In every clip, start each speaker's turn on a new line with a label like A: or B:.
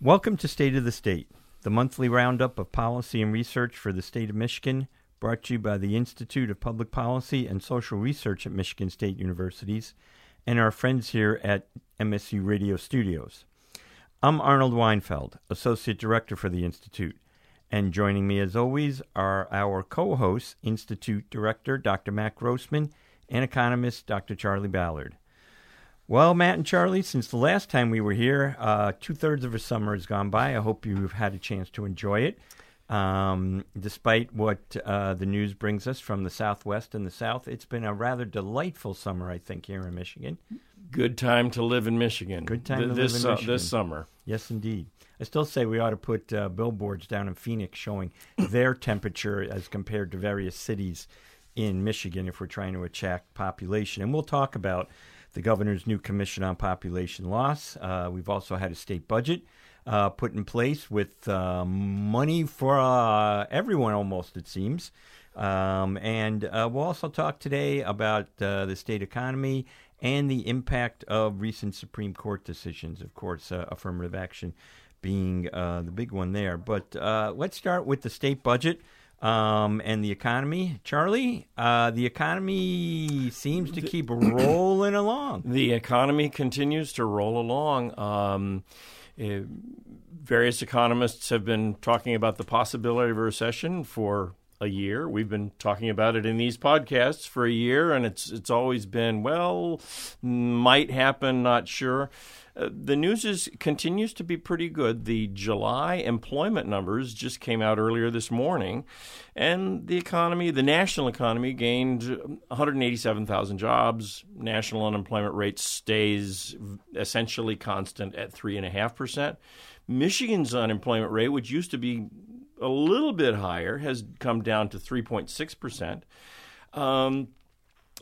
A: Welcome to State of the State, the monthly roundup of policy and research for the state of Michigan, brought to you by the Institute of Public Policy and Social Research at Michigan State Universities and our friends here at MSU Radio Studios. I'm Arnold Weinfeld, Associate Director for the Institute, and joining me as always are our co hosts, Institute Director Dr. Matt Grossmann and economist Dr. Charley Ballard. Well, Matt and Charley, since the last time we were here, uh, two thirds of a summer has gone by. I hope you've had a chance to enjoy it. Um, despite what uh, the news brings us from the Southwest and the South, it's been a rather delightful summer, I think, here in Michigan.
B: Good time to live in Michigan.
A: Good time Th- to
B: this,
A: live in Michigan.
B: this summer.
A: Yes, indeed. I still say we ought to put uh, billboards down in Phoenix showing their temperature as compared to various cities in Michigan if we're trying to attract population. And we'll talk about the governor's new commission on population loss. Uh, we've also had a state budget uh, put in place with uh, money for uh, everyone, almost, it seems. Um, and uh, we'll also talk today about uh, the state economy and the impact of recent Supreme Court decisions. Of course, affirmative action being the big one there. But let's start with the state budget um, and the economy. Charley, uh, the economy seems to keep rolling along.
B: The economy continues to roll along. Um, uh, various economists have been talking about the possibility of a recession for a year. We've been talking about it in these podcasts for a year, and it's it's always been well, might happen, not sure uh, the news is continues to be pretty good. The July employment numbers just came out earlier this morning, and the economy, the national economy, gained 187,000 jobs. National unemployment rate stays essentially constant at three and a half percent. Michigan's unemployment rate, which used to be a little bit higher, has come down to 3.6 percent. Um,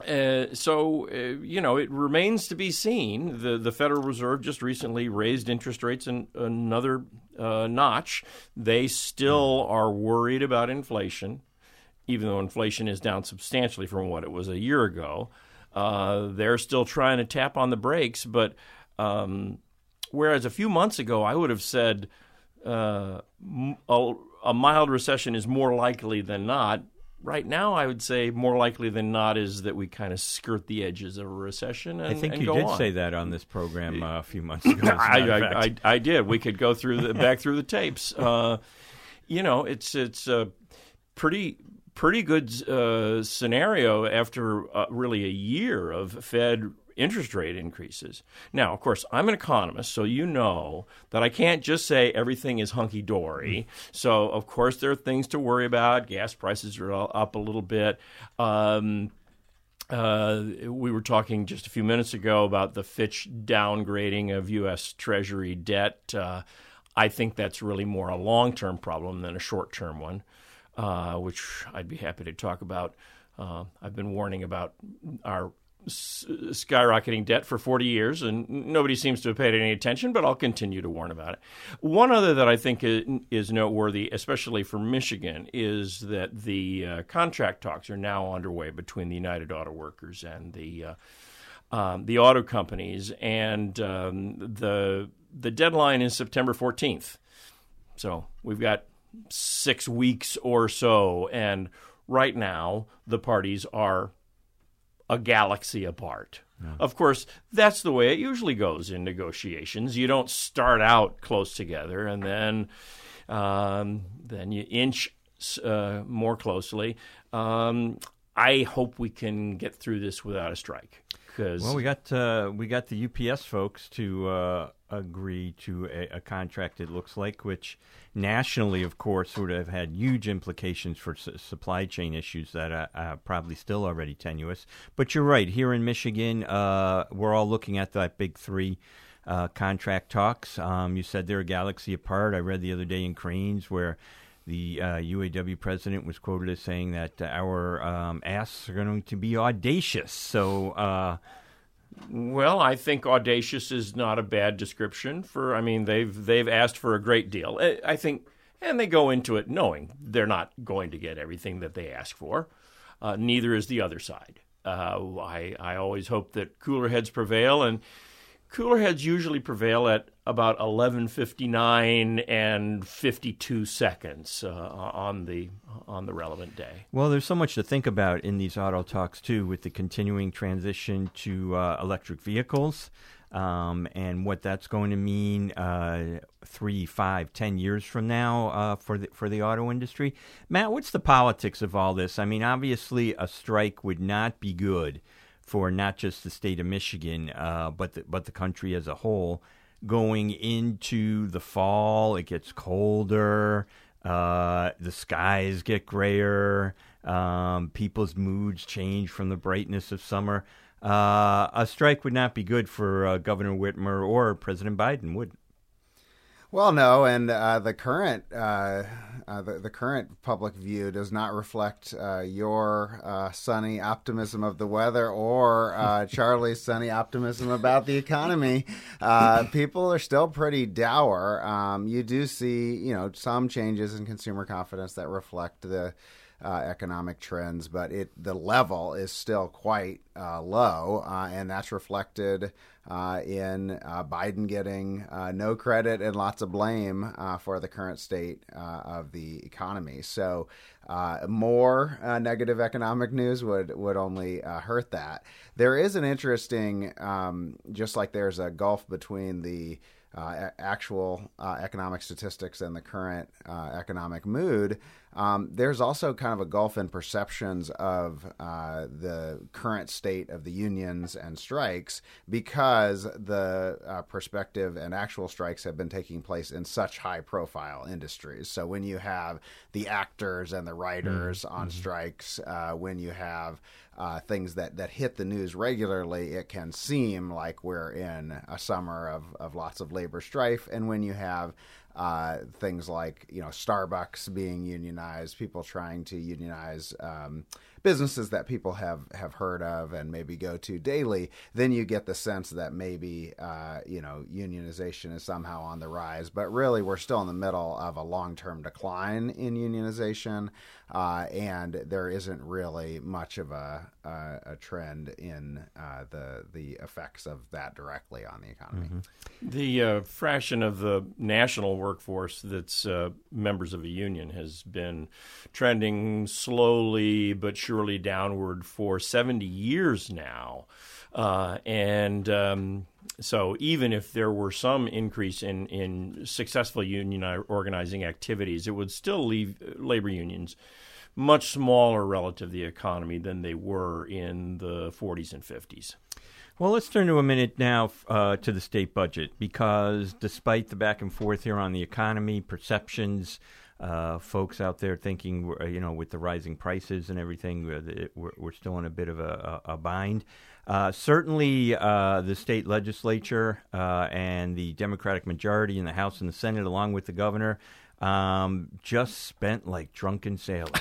B: uh, so uh, you know it remains to be seen. the The Federal Reserve just recently raised interest rates in another uh, notch. They still are worried about inflation, even though inflation is down substantially from what it was a year ago. Uh, they're still trying to tap on the brakes, but um, whereas a few months ago I would have said uh, a, mild recession is more likely than not right now, I would say more likely than not is that we kind of skirt the edges of a recession. And,
A: I think you did
B: on.
A: say that on this program uh, a few months ago.
B: I, I, I, I, did. We could go through the back through the tapes. Uh, you know, it's it's a pretty pretty good uh, scenario after uh, really a year of Fed interest rate increases. Now, of course, I'm an economist, so you know that I can't just say everything is hunky dory. So, of course, there are things to worry about. Gas prices are up a little bit. Um, uh, we were talking just a few minutes ago about the Fitch downgrading of U.S. Treasury debt. Uh, I think that's really more a long term problem than a short term one, uh, which I'd be happy to talk about. Uh, I've been warning about our skyrocketing debt for 40 years, and nobody seems to have paid any attention, but I'll continue to warn about it. One other that I think is noteworthy, especially for Michigan, is that the uh, contract talks are now underway between the United Auto Workers and the uh, um, the auto companies, and um, the the deadline is September 14th. So we've got six weeks or so, and right now the parties are a galaxy apart. Yeah. Of course, that's the way it usually goes in negotiations. You don't start out close together and then um, then you inch uh, more closely. Um, I hope we can get through this without a strike. Cause
A: well, we got uh, we got the UPS folks to uh, agree to a, a, contract. It looks like, which nationally, of course, would have had huge implications for su- supply chain issues that are, are, probably still already tenuous. But you're right. Here in Michigan, uh, we're all looking at that big three. Uh, contract talks. Um, you said they're a galaxy apart. I read the other day in Crain's where the uh, UAW president was quoted as saying that our um, asks are going to be audacious. So, uh,
B: well, I think audacious is not a bad description for. I mean, they've they've asked for a great deal. I think, and they go into it knowing they're not going to get everything that they ask for. Uh, neither is the other side. Uh, I I always hope that cooler heads prevail, and cooler heads usually prevail at about 11:59 and 52 seconds uh, on the on the relevant day.
A: Well, there's so much to think about in these auto talks too, with the continuing transition to uh, electric vehicles. Um, and what that's going to mean uh, three, five, ten years from now uh, for the for the auto industry. Matt, what's the politics of all this? I mean, obviously, a strike would not be good for not just the state of Michigan, uh, but the, but the country as a whole. Going into the fall, it gets colder. Uh, the skies get grayer. Um, people's moods change from the brightness of summer. Uh, a strike would not be good for uh, Governor Whitmer or President Biden, would?
C: Well, no, and uh, the current uh, uh, the, the, current public view does not reflect uh, your uh, sunny optimism of the weather or uh, Charley's sunny optimism about the economy. people are still pretty dour. Um, you do see, you know, some changes in consumer confidence that reflect the uh, economic trends, but it the level is still quite uh, low, uh, and that's reflected uh, in uh, Biden getting uh, no credit and lots of blame for the current state of the economy. So, more negative economic news would would only hurt that. There is an interesting, um, just like there's a gulf between the uh, actual uh, economic statistics and the current uh, economic mood, um, there's also kind of a gulf in perceptions of uh, the current state of the unions and strikes because the uh, perspective and actual strikes have been taking place in such high profile industries. So when you have the actors and the writers mm-hmm. on strikes, uh, when you have uh, things that, that hit the news regularly, it can seem like we're in a summer of, of lots of labor strife. And when you have uh, things like you know Starbucks being unionized, people trying to unionize um, businesses that people have have heard of and maybe go to daily, then you get the sense that maybe uh, you know unionization is somehow on the rise. But really, we're still in the middle of a long term decline in unionization, uh, and there isn't really much of a a, a trend in uh, the the effects of that directly on the economy. Mm-hmm.
B: The uh, fraction of the national workforce that's uh, members of a union has been trending slowly but surely downward for 70 years now. Uh, and um, so, even if there were some increase in, in successful union organizing activities, it would still leave labor unions much smaller relative to the economy than they were in the 40s and 50s.
A: Well, let's turn to a minute now uh, to the state budget because despite the back and forth here on the economy, perceptions, uh, folks out there thinking, you know, with the rising prices and everything, we're, we're still in a bit of a, a bind. Uh, certainly, uh, the state legislature uh, and the Democratic majority in the House and the Senate, along with the governor, um, just spent like drunken sailors.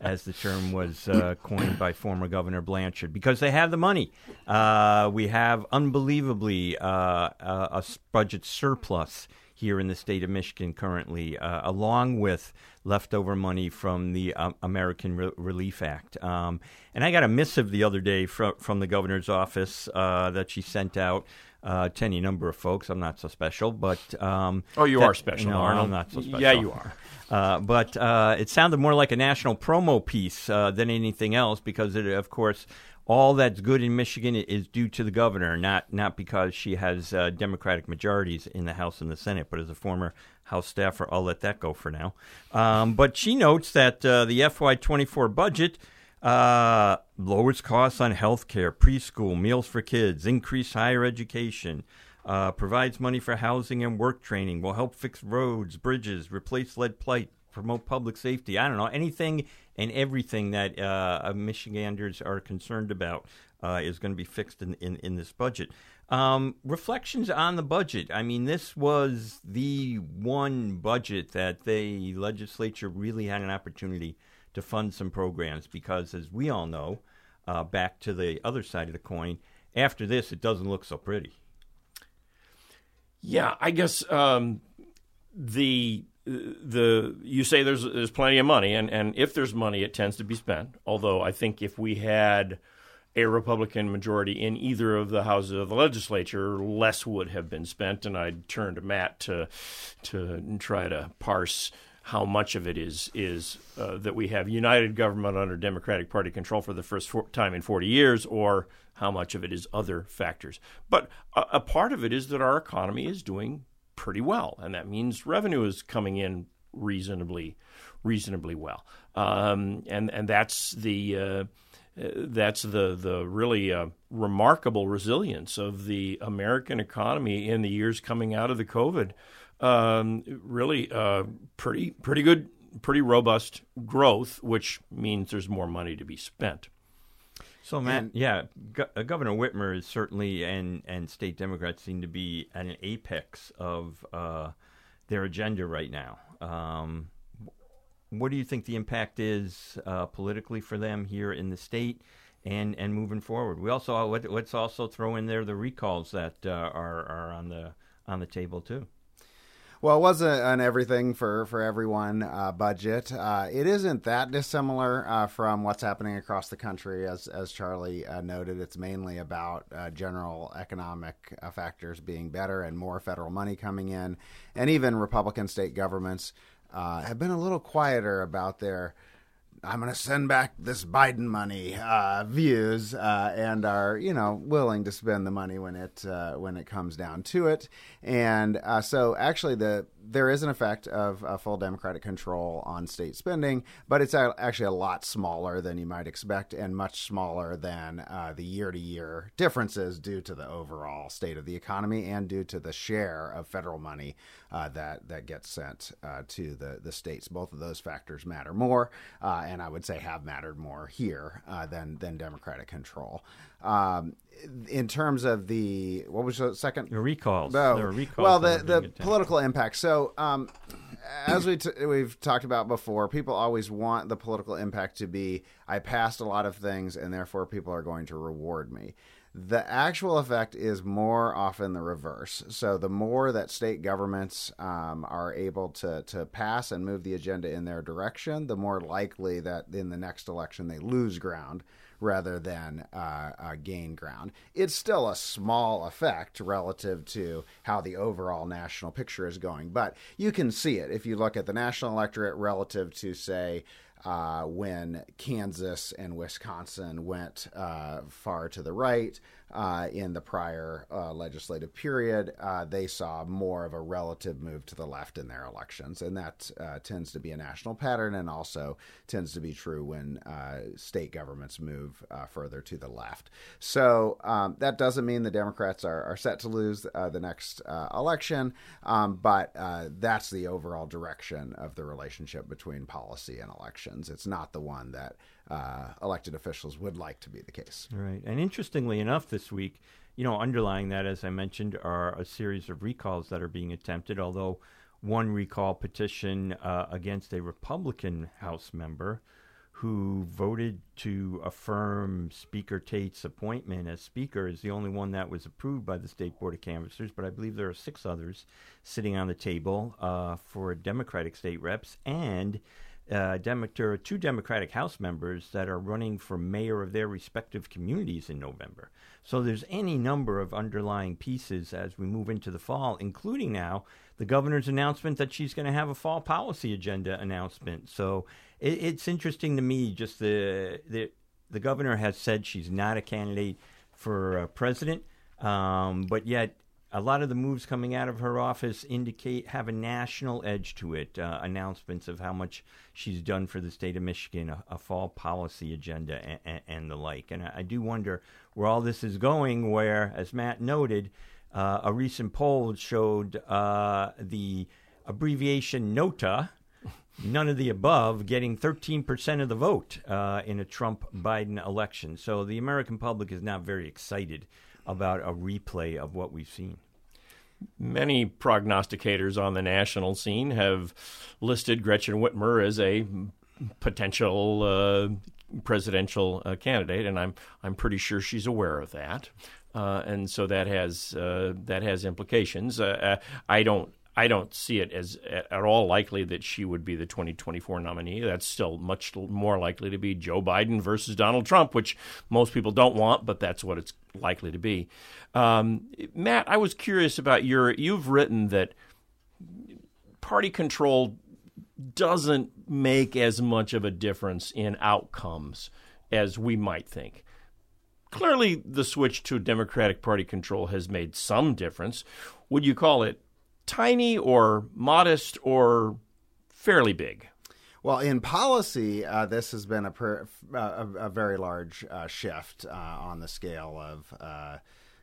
A: As the term was uh, coined by former Governor Blanchard, because they have the money. Uh, we have unbelievably uh, a budget surplus here in the state of Michigan currently, uh, along with leftover money from the uh, American Re- Relief Act. Um, and I got a missive the other day from from the governor's office uh, that she sent out uh, to any number of folks. I'm not so special, but um,
B: oh, you that, are special.
A: No,
B: Arnold.
A: I'm not so special.
B: Yeah, you are.
A: Uh, but uh, it sounded more like a national promo piece uh, than anything else because, it, of course, all that's good in Michigan is due to the governor, not not because she has uh, Democratic majorities in the House and the Senate. But as a former House staffer, I'll let that go for now. Um, but she notes that uh, the FY24 budget uh, lowers costs on health care, preschool, meals for kids, increase higher education. Uh, provides money for housing and work training, will help fix roads, bridges, replace lead plate, promote public safety. I don't know anything and everything that uh, Michiganders are concerned about uh, is going to be fixed in, in, in this budget. Um, reflections on the budget. I mean, this was the one budget that the legislature really had an opportunity to fund some programs because, as we all know, uh, back to the other side of the coin, after this, it doesn't look so pretty.
B: Yeah, I guess um, the the you say there's there's plenty of money, and and if there's money, it tends to be spent. Although I think if we had a Republican majority in either of the houses of the legislature, less would have been spent. And I'd turn to Matt to to try to parse how much of it is is uh, that we have united government under Democratic Party control for the first for- time in 40 years, or how much of it is other factors. But a, a part of it is that our economy is doing pretty well, and that means revenue is coming in reasonably reasonably well, um, and and that's the uh, that's the the really uh, remarkable resilience of the American economy in the years coming out of the COVID. Um, really, uh, pretty pretty good, pretty robust growth, which means there's more money to be spent.
A: So, Matt, and, yeah, Go- uh, Governor Whitmer is certainly and and state Democrats seem to be at an apex of uh, their agenda right now. Um, what do you think the impact is uh, politically for them here in the state and and moving forward? We also let's also throw in there the recalls that uh, are are on the on the table too.
C: Well, it was a, an everything for for everyone uh, budget. Uh, it isn't that dissimilar uh, from what's happening across the country, as as Charley uh, noted. It's mainly about uh, general economic uh, factors being better and more federal money coming in, and even Republican state governments have been a little quieter about their I'm going to send back this Biden money uh, views uh, and are you know willing to spend the money when it uh, when it comes down to it. And uh, so actually the there is an effect of full Democratic control on state spending, but it's actually a lot smaller than you might expect and much smaller than uh, the year to year differences due to the overall state of the economy and due to the share of federal money uh, that that gets sent uh, to the the states. Both of those factors matter more, uh, and I would say have mattered more here uh, than than Democratic control. Um, in terms of the what was the second
A: the recalls?
C: No,
A: recalls
C: well, the the political impact. So, um, as we t- we've talked about before, people always want the political impact to be I passed a lot of things, and therefore people are going to reward me. The actual effect is more often the reverse. So, the more that state governments um, are able to, to pass and move the agenda in their direction, the more likely that in the next election they lose ground rather than uh, uh, gain ground. It's still a small effect relative to how the overall national picture is going, but you can see it if you look at the national electorate relative to, say, uh, when Kansas and Wisconsin went uh, far to the right uh, in the prior uh, legislative period, uh, they saw more of a relative move to the left in their elections. And that uh, tends to be a national pattern and also tends to be true when state governments move further to the left. So um, that doesn't mean the Democrats are, are set to lose the next election, um, but that's the overall direction of the relationship between policy and elections. It's not the one that uh, elected officials would like to be the case.
A: Right. And interestingly enough, this week, you know, underlying that, as I mentioned, are a series of recalls that are being attempted, although one recall petition uh, against a Republican House member who voted to affirm Speaker Tate's appointment as Speaker is the only one that was approved by the State Board of Canvassers, but I believe there are six others sitting on the table uh, for Democratic state reps. And uh, there are two Democratic House members that are running for mayor of their respective communities in November. So there's any number of underlying pieces as we move into the fall, including now the governor's announcement that she's going to have a fall policy agenda announcement. So it, it's interesting to me just the, the the governor has said she's not a candidate for uh, president, um, but yet a lot of the moves coming out of her office indicate have a national edge to it. Uh, announcements of how much she's done for the state of Michigan, a, a fall policy agenda, and, and, and the like. And I, I, do wonder where all this is going. Where, as Matt noted, uh, a recent poll showed uh, the abbreviation NOTA. None of the above getting 13% of the vote uh, in a Trump Biden election. So the American public is not very excited about a replay of what we've seen.
B: Many prognosticators on the national scene have listed Gretchen Whitmer as a potential uh, presidential uh, candidate, and I'm I'm pretty sure she's aware of that. Uh, and so that has uh, that has implications. Uh, uh, I don't I don't see it as at all likely that she would be the 2024 nominee. That's still much more likely to be Joe Biden versus Donald Trump, which most people don't want, but that's what it's likely to be. Um, Matt, I was curious about your. You've written that party control doesn't make as much of a difference in outcomes as we might think. Clearly, the switch to Democratic Party control has made some difference. Would you call it tiny or modest or fairly big?
C: Well, in policy, uh, this has been a, per, uh, a, a, very large uh, shift uh, on the scale of uh,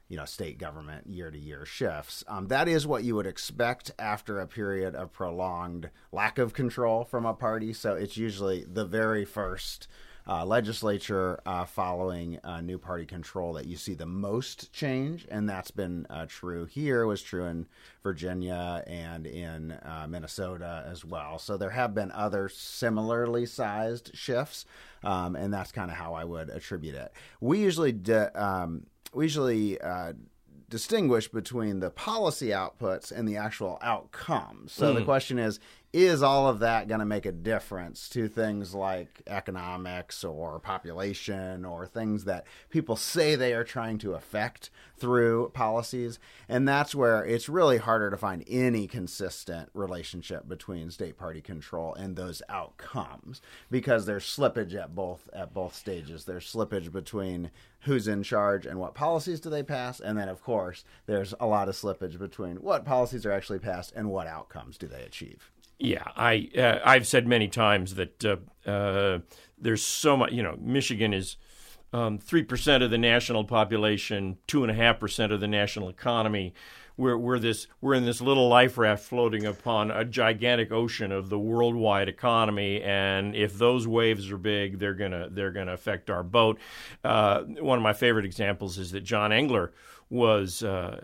C: you know state government year to year shifts. Um, that is what you would expect after a period of prolonged lack of control from a party. So it's usually the very first uh, legislature uh, following uh, new party control that you see the most change, and that's been uh, true here. Was true in Virginia and in uh, Minnesota as well. So there have been other similarly sized shifts, um, and that's kind of how I would attribute it. We usually de- um, we usually uh, distinguish between the policy outputs and the actual outcomes. So mm. the question is is all of that going to make a difference to things like economics or population or things that people say they are trying to affect through policies? And that's where it's really harder to find any consistent relationship between state party control and those outcomes because there's slippage at both at both stages. There's slippage between who's in charge and what policies do they pass and then of course there's a lot of slippage between what policies are actually passed and what outcomes do they achieve.
B: Yeah, I uh, I've said many times that uh, uh, there's so much. You know, Michigan is um, three um, percent of the national population, two and a half percent of the national economy. We're we're this we're in this little life raft floating upon a gigantic ocean of the worldwide economy, and if those waves are big, they're gonna they're gonna affect our boat. Uh, one of my favorite examples is that John Engler was uh,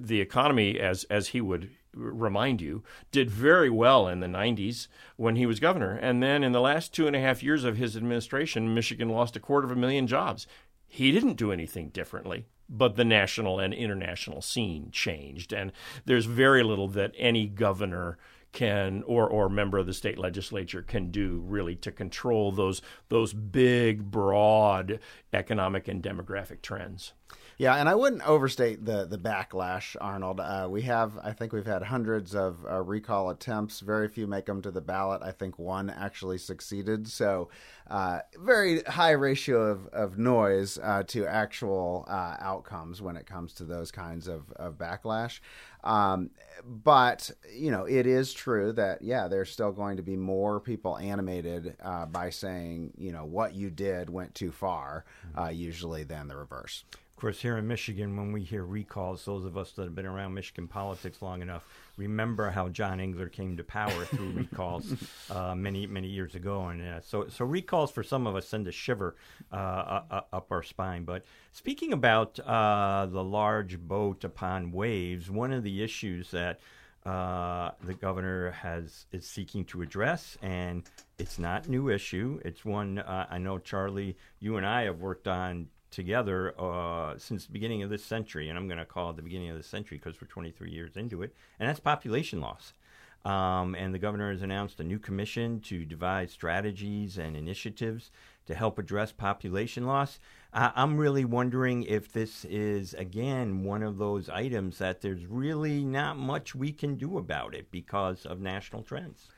B: the economy as as he would remind you, did very well in the 90s when he was governor. And then in the last two and a half years of his administration, Michigan lost a quarter of a million jobs. He didn't do anything differently, but the national and international scene changed. And there's very little that any governor can or or member of the state legislature can do really to control those those big broad economic and demographic trends.
C: Yeah, and I wouldn't overstate the the backlash, Arnold. Uh, we have, I think, we've had hundreds of uh, recall attempts. Very few make them to the ballot. I think one actually succeeded. So, uh, very high ratio of of noise uh, to actual uh, outcomes when it comes to those kinds of of backlash. Um, but you know, it is true that yeah, there's still going to be more people animated uh, by saying you know what you did went too far, usually than the reverse.
A: Of course, here in Michigan, when we hear recalls, those of us that have been around Michigan politics long enough remember how John Engler came to power through recalls uh, many many years ago, and uh, so so recalls for some of us send a shiver uh, up our spine. But speaking about uh, the large boat upon waves, one of the issues that uh, the governor has is seeking to address, and it's not new issue. It's one uh, I know Charley, you and I have worked on together uh, since the beginning of this century, and I'm going to call it the beginning of the century because we're 23 years into it, and that's population loss. Um, and the governor has announced a new commission to devise strategies and initiatives to help address population loss. I'm really wondering if this is, again, one of those items that there's really not much we can do about it because of national trends.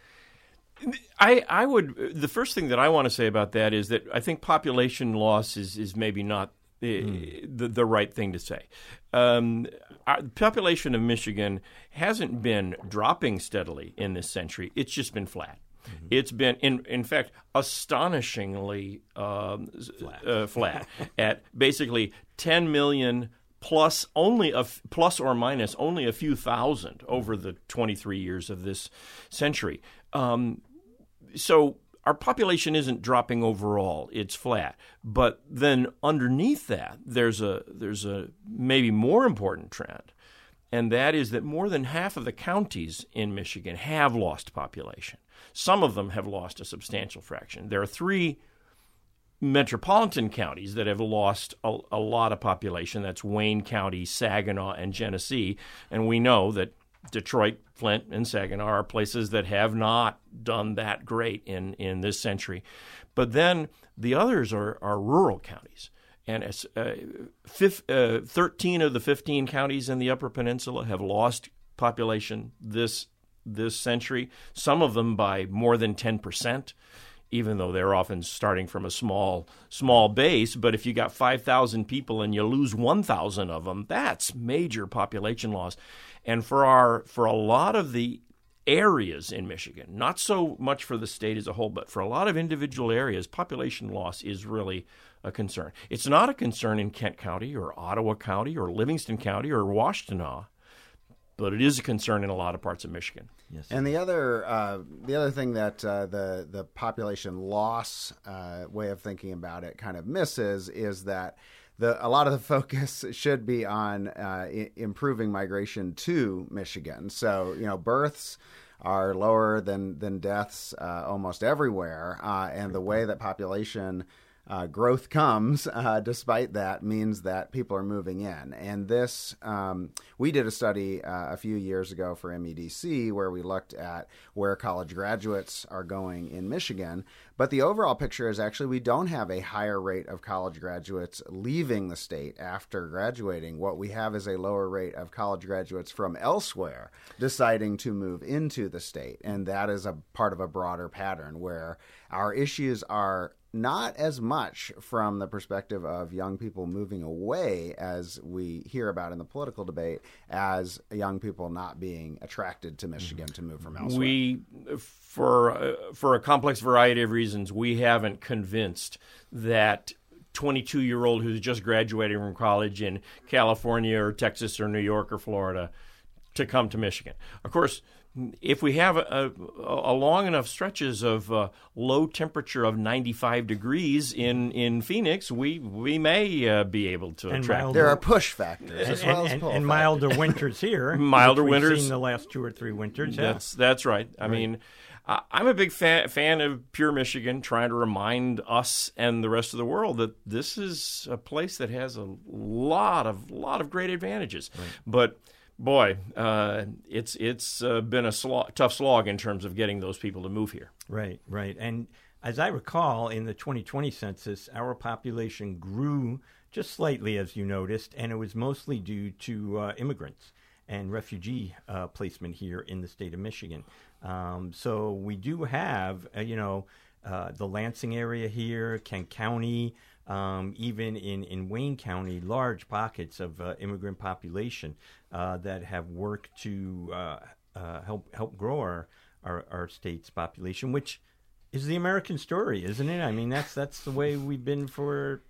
B: I, I would the first thing that I want to say about that is that I think population loss is, is maybe not mm. the the right thing to say. Um, our, the population of Michigan hasn't been dropping steadily in this century; it's just been flat. Mm-hmm. It's been, in in fact, astonishingly um, flat, uh, flat at basically 10 million plus only a plus or minus only a few thousand over the 23 years of this century. Um, so our population isn't dropping overall; it's flat. But then underneath that, there's a there's a maybe more important trend, and that is that more than half of the counties in Michigan have lost population. Some of them have lost a substantial fraction. There are three metropolitan counties that have lost a, a lot of population. That's Wayne County, Saginaw, and Genesee, and we know that Detroit, Flint, and Saginaw are places that have not done that great in, in this century. But then the others are, are rural counties. And uh, fifth, uh, 13 of the 15 counties in the Upper Peninsula have lost population this this century, some of them by more than 10% even though they're often starting from a small small base. But if you got 5,000 people and you lose 1,000 of them, that's major population loss. And for our for a lot of the areas in Michigan, not so much for the state as a whole, but for a lot of individual areas, population loss is really a concern. It's not a concern in Kent County or Ottawa County or Livingston County or Washtenaw but it is a concern in a lot of parts of Michigan.
C: Yes. And the other uh, the other thing that uh, the the population loss uh, way of thinking about it kind of misses is that the a lot of the focus should be on uh, I- improving migration to Michigan. So you know births are lower than than deaths uh, almost everywhere, uh, and the way that population uh, growth comes, uh, despite that, means that people are moving in. And this, um, we did a study uh, a few years ago for MEDC where we looked at where college graduates are going in Michigan. But the overall picture is actually we don't have a higher rate of college graduates leaving the state after graduating. What we have is a lower rate of college graduates from elsewhere deciding to move into the state. And that is a part of a broader pattern where our issues are not as much from the perspective of young people moving away as we hear about in the political debate as young people not being attracted to Michigan to move from elsewhere.
B: We for uh, for a complex variety of reasons we haven't convinced that 22 year old who's just graduating from college in California or Texas or New York or Florida to come to Michigan. Of course, if we have a, a, a long enough stretches of uh, low temperature of 95 degrees in, in Phoenix, we we may uh, be able to
A: And
B: attract.
A: milder-
C: there are push factors
A: and,
C: as well
A: and-
C: as
A: and-
C: pull
A: and
C: factors.
A: milder winters here.
B: Milder
A: which we've
B: winters.
A: Seen the last two or three winters. Yeah.
B: That's that's right. I mean, I- I'm a big fan, fan of Pure Michigan, trying to remind us and the rest of the world that this is a place that has a lot of lot of great advantages. But boy, uh, it's it's uh, been a slog, tough slog in terms of getting those people to move here.
A: Right, right. And as I recall, in the 2020 census, our population grew just slightly, as you noticed, and it was mostly due to uh, immigrants and refugee uh, placement here in the state of Michigan. Um, so we do have, uh, you know, uh, the Lansing area here, Kent County, um, even in, in Wayne County, large pockets of uh, immigrant population uh, that have worked to uh, uh, help help grow our, our, our state's population, which is the American story, isn't it? I mean, that's that's the way we've been for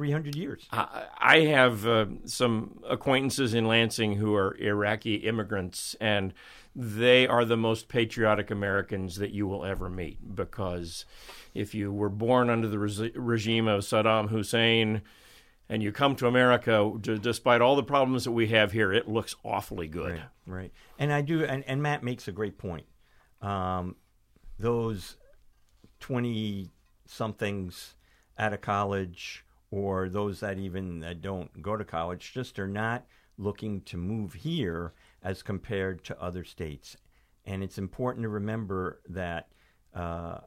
A: 300 years.
B: I, I have uh, some acquaintances in Lansing who are Iraqi immigrants, and they are the most patriotic Americans that you will ever meet. Because if you were born under the resi- regime of Saddam Hussein and you come to America, d- despite all the problems that we have here, it looks awfully good.
A: Right, right. And I do, and, and Matt makes a great point. Um, those 20 somethings out of college, or those that even uh, don't go to college, just are not looking to move here as compared to other states. And it's important to remember that uh,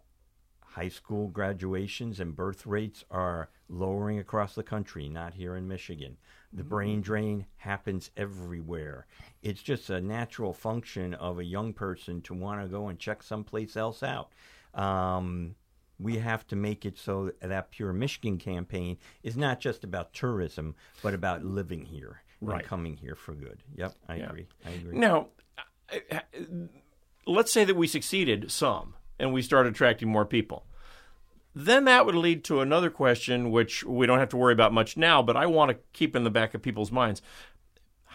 A: high school graduations and birth rates are lowering across the country, not here in Michigan. The brain drain happens everywhere. It's just a natural function of a young person to want to go and check someplace else out. Um, we have to make it so that Pure Michigan campaign is not just about tourism, but about living here
B: Right.
A: and coming here for good. Yep, I
B: Yeah.
A: agree. I agree.
B: Now, let's say that we succeeded some and we start attracting more people. Then that would lead to another question, which we don't have to worry about much now, but I want to keep in the back of people's minds.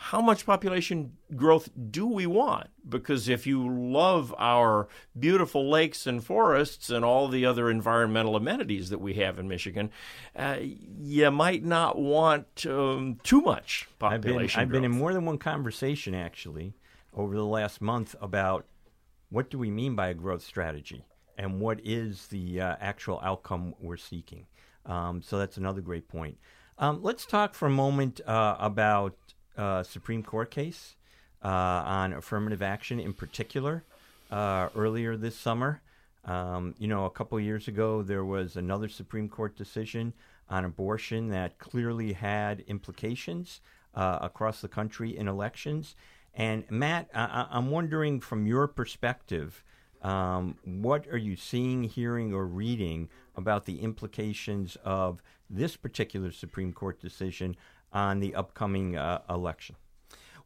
B: How much population growth do we want? Because if you love our beautiful lakes and forests and all the other environmental amenities that we have in Michigan, uh, you might not want um, too much population.
A: I've been, I've been in more than one conversation actually over the last month about what do we mean by a growth strategy and what is the uh, actual outcome we're seeking. Um, so that's another great point. Um, let's talk for a moment uh, about uh, Supreme Court case uh, on affirmative action in particular uh, earlier this summer. Um, you know, a couple years ago, there was another Supreme Court decision on abortion that clearly had implications uh, across the country in elections. And Matt, I- I'm wondering from your perspective, um, what are you seeing, hearing, or reading about the implications of this particular Supreme Court decision on the upcoming uh, election?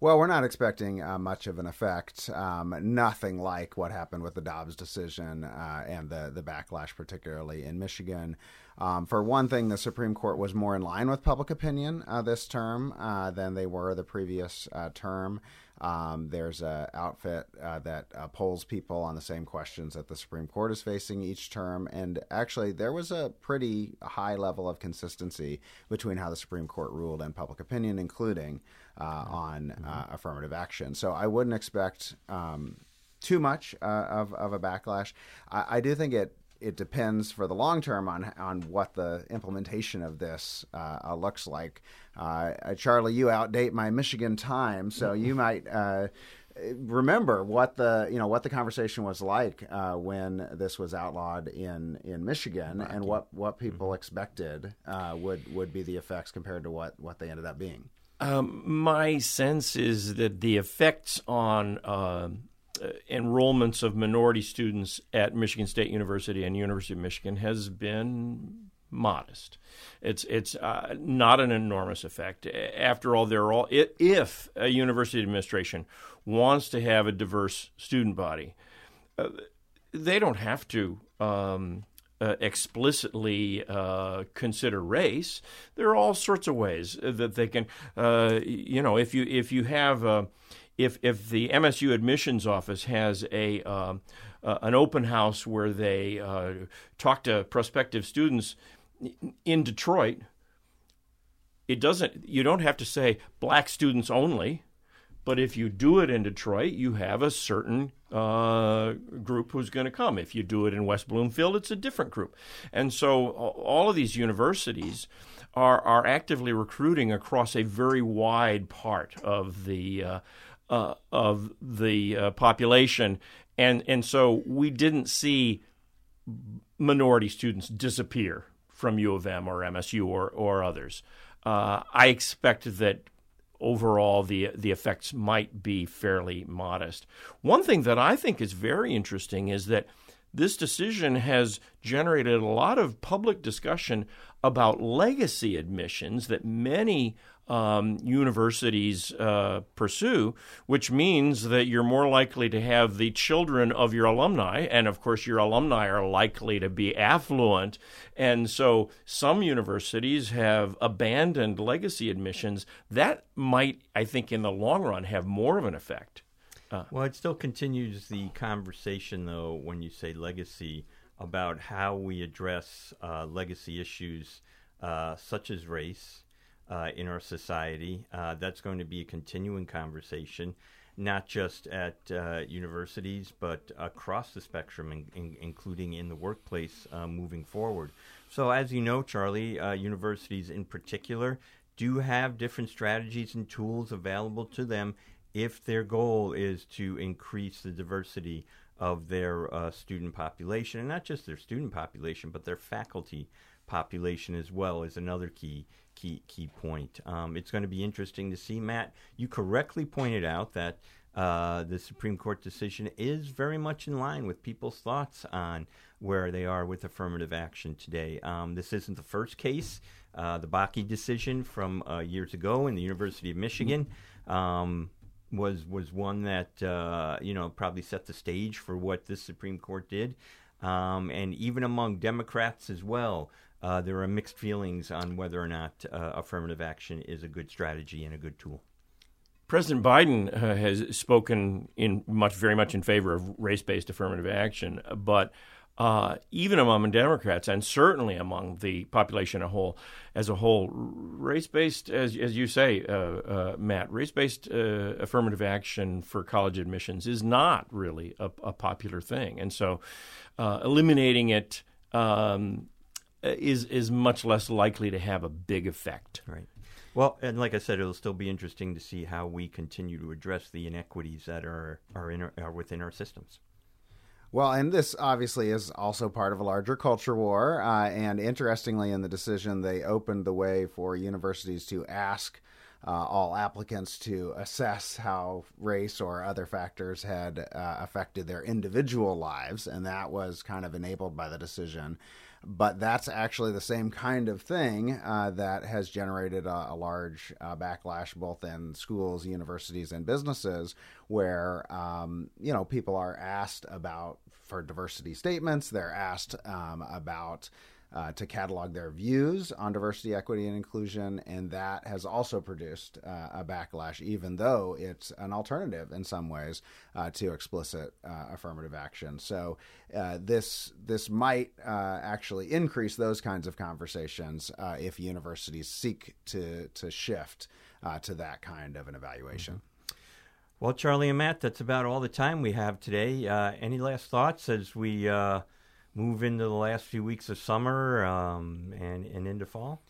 C: Well, we're not expecting uh, much of an effect. Um, nothing like what happened with the Dobbs decision uh, and the the backlash, particularly in Michigan. Um, for one thing, the Supreme Court was more in line with public opinion uh, this term uh, than they were the previous uh, term. Um, there's an outfit uh, that uh, polls people on the same questions that the Supreme Court is facing each term. And actually, there was a pretty high level of consistency between how the Supreme Court ruled and public opinion, including uh, on uh, affirmative action. So I wouldn't expect um, too much uh, of, of a backlash. I, I do think it it depends for the long term on on what the implementation of this uh, uh, looks like. Uh, Charley, you outdate my Michigan time, so you might. Uh, remember what the you know what the conversation was like uh, when this was outlawed in in Michigan and what what people mm-hmm. expected uh, would would be the effects compared to what what they ended up being.
B: Um, my sense is that the effects on uh, enrollments of minority students at Michigan State University and University of Michigan has been modest. It's it's uh, not an enormous effect. After all, they're all if a university administration wants to have a diverse student body, uh, they don't have to. Um, uh, explicitly uh, consider race. There are all sorts of ways that they can, uh, you know, if you if you have if if the MSU admissions office has a uh, uh, an open house where they uh, talk to prospective students in Detroit, it doesn't. You don't have to say black students only. But if you do it in Detroit, you have a certain uh, group who's going to come. If you do it in West Bloomfield, it's a different group. And so all of these universities are, are actively recruiting across a very wide part of the uh, of the uh, population, and and so we didn't see minority students disappear from U of M or MSU or or others. Uh, I expect that overall the the effects might be fairly modest. One thing that I think is very interesting is that this decision has generated a lot of public discussion about legacy admissions that many um, universities uh, pursue, which means that you're more likely to have the children of your alumni, and of course, your alumni are likely to be affluent. And so, some universities have abandoned legacy admissions. That might, I think, in the long run, have more of an effect.
A: Uh, well, it still continues the conversation, though, when you say legacy, about how we address uh, legacy issues uh, such as race uh, in our society. Uh, that's going to be a continuing conversation, not just at uh, universities, but across the spectrum, in, in, including in the workplace uh, moving forward. So, as you know, Charley, uh, universities in particular do have different strategies and tools available to them if their goal is to increase the diversity of their uh, student population, and not just their student population, but their faculty population as well is another key key key point. Um, it's going to be interesting to see, Matt. You correctly pointed out that uh, the Supreme Court decision is very much in line with people's thoughts on where they are with affirmative action today. Um, this isn't the first case. Uh, the Bakke decision from uh, years ago in the University of Michigan um, was was one that uh, you know probably set the stage for what this Supreme Court did. Um, and even among Democrats as well, uh, there are mixed feelings on whether or not uh, affirmative action is a good strategy and a good tool.
B: President Biden uh, has spoken in much, very much in favor of race-based affirmative action, but uh, even among Democrats and certainly among the population a whole, as a whole, race-based, as, as you say, uh, uh, Matt, race-based affirmative action for college admissions is not really a, a popular thing, and so eliminating it. Um, is is much less likely to have a big effect.
A: Right. Well, and like I said, it'll still be interesting to see how we continue to address the inequities that are are, in our, are within our systems.
C: Well, and this obviously is also part of a larger culture war. Uh, and interestingly, in the decision, they opened the way for universities to ask uh, all applicants to assess how race or other factors had uh, affected their individual lives. And that was kind of enabled by the decision but that's actually the same kind of thing uh, that has generated a, a large uh, backlash both in schools, universities, and businesses, where um, you know people are asked about for diversity statements. They're asked um, about uh, to catalog their views on diversity, equity, and inclusion, and that has also produced uh, a backlash, even though it's an alternative in some ways uh, to explicit uh, affirmative action. So uh, this this might uh, actually increase those kinds of conversations if universities seek to to shift to that kind of an evaluation. Mm-hmm.
A: Well, Charley and Matt, that's about all the time we have today. any last thoughts as we move into the last few weeks of summer um, and, and into fall?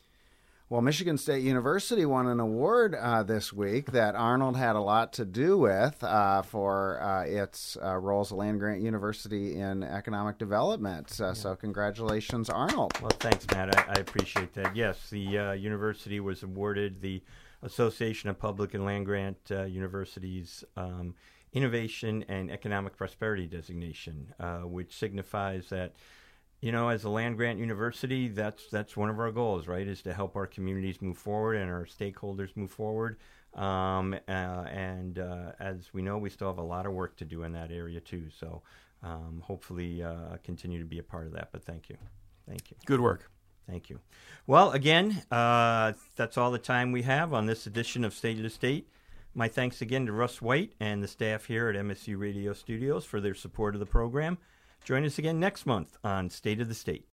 C: Well, Michigan State University won an award uh, this week that Arnold had a lot to do with uh, for uh, its uh, role as a land grant university in economic development. Uh, yeah. So, congratulations, Arnold.
A: Well, thanks, Matt. I, I appreciate that. Yes, the uh, university was awarded the Association of Public and Land Grant Universities. Um, Innovation and Economic Prosperity designation, uh, which signifies that, you know, as a land grant university, that's that's one of our goals, right? Is to help our communities move forward and our stakeholders move forward. Um, uh, and uh, as we know, we still have a lot of work to do in that area too. So um, hopefully, uh, continue to be a part of that. But thank you, thank you.
B: Good work.
A: Thank you. Well, again, uh, that's all the time we have on this edition of State of the State. My thanks again to Russ White and the staff here at MSU Radio Studios for their support of the program. Join us again next month on State of the State.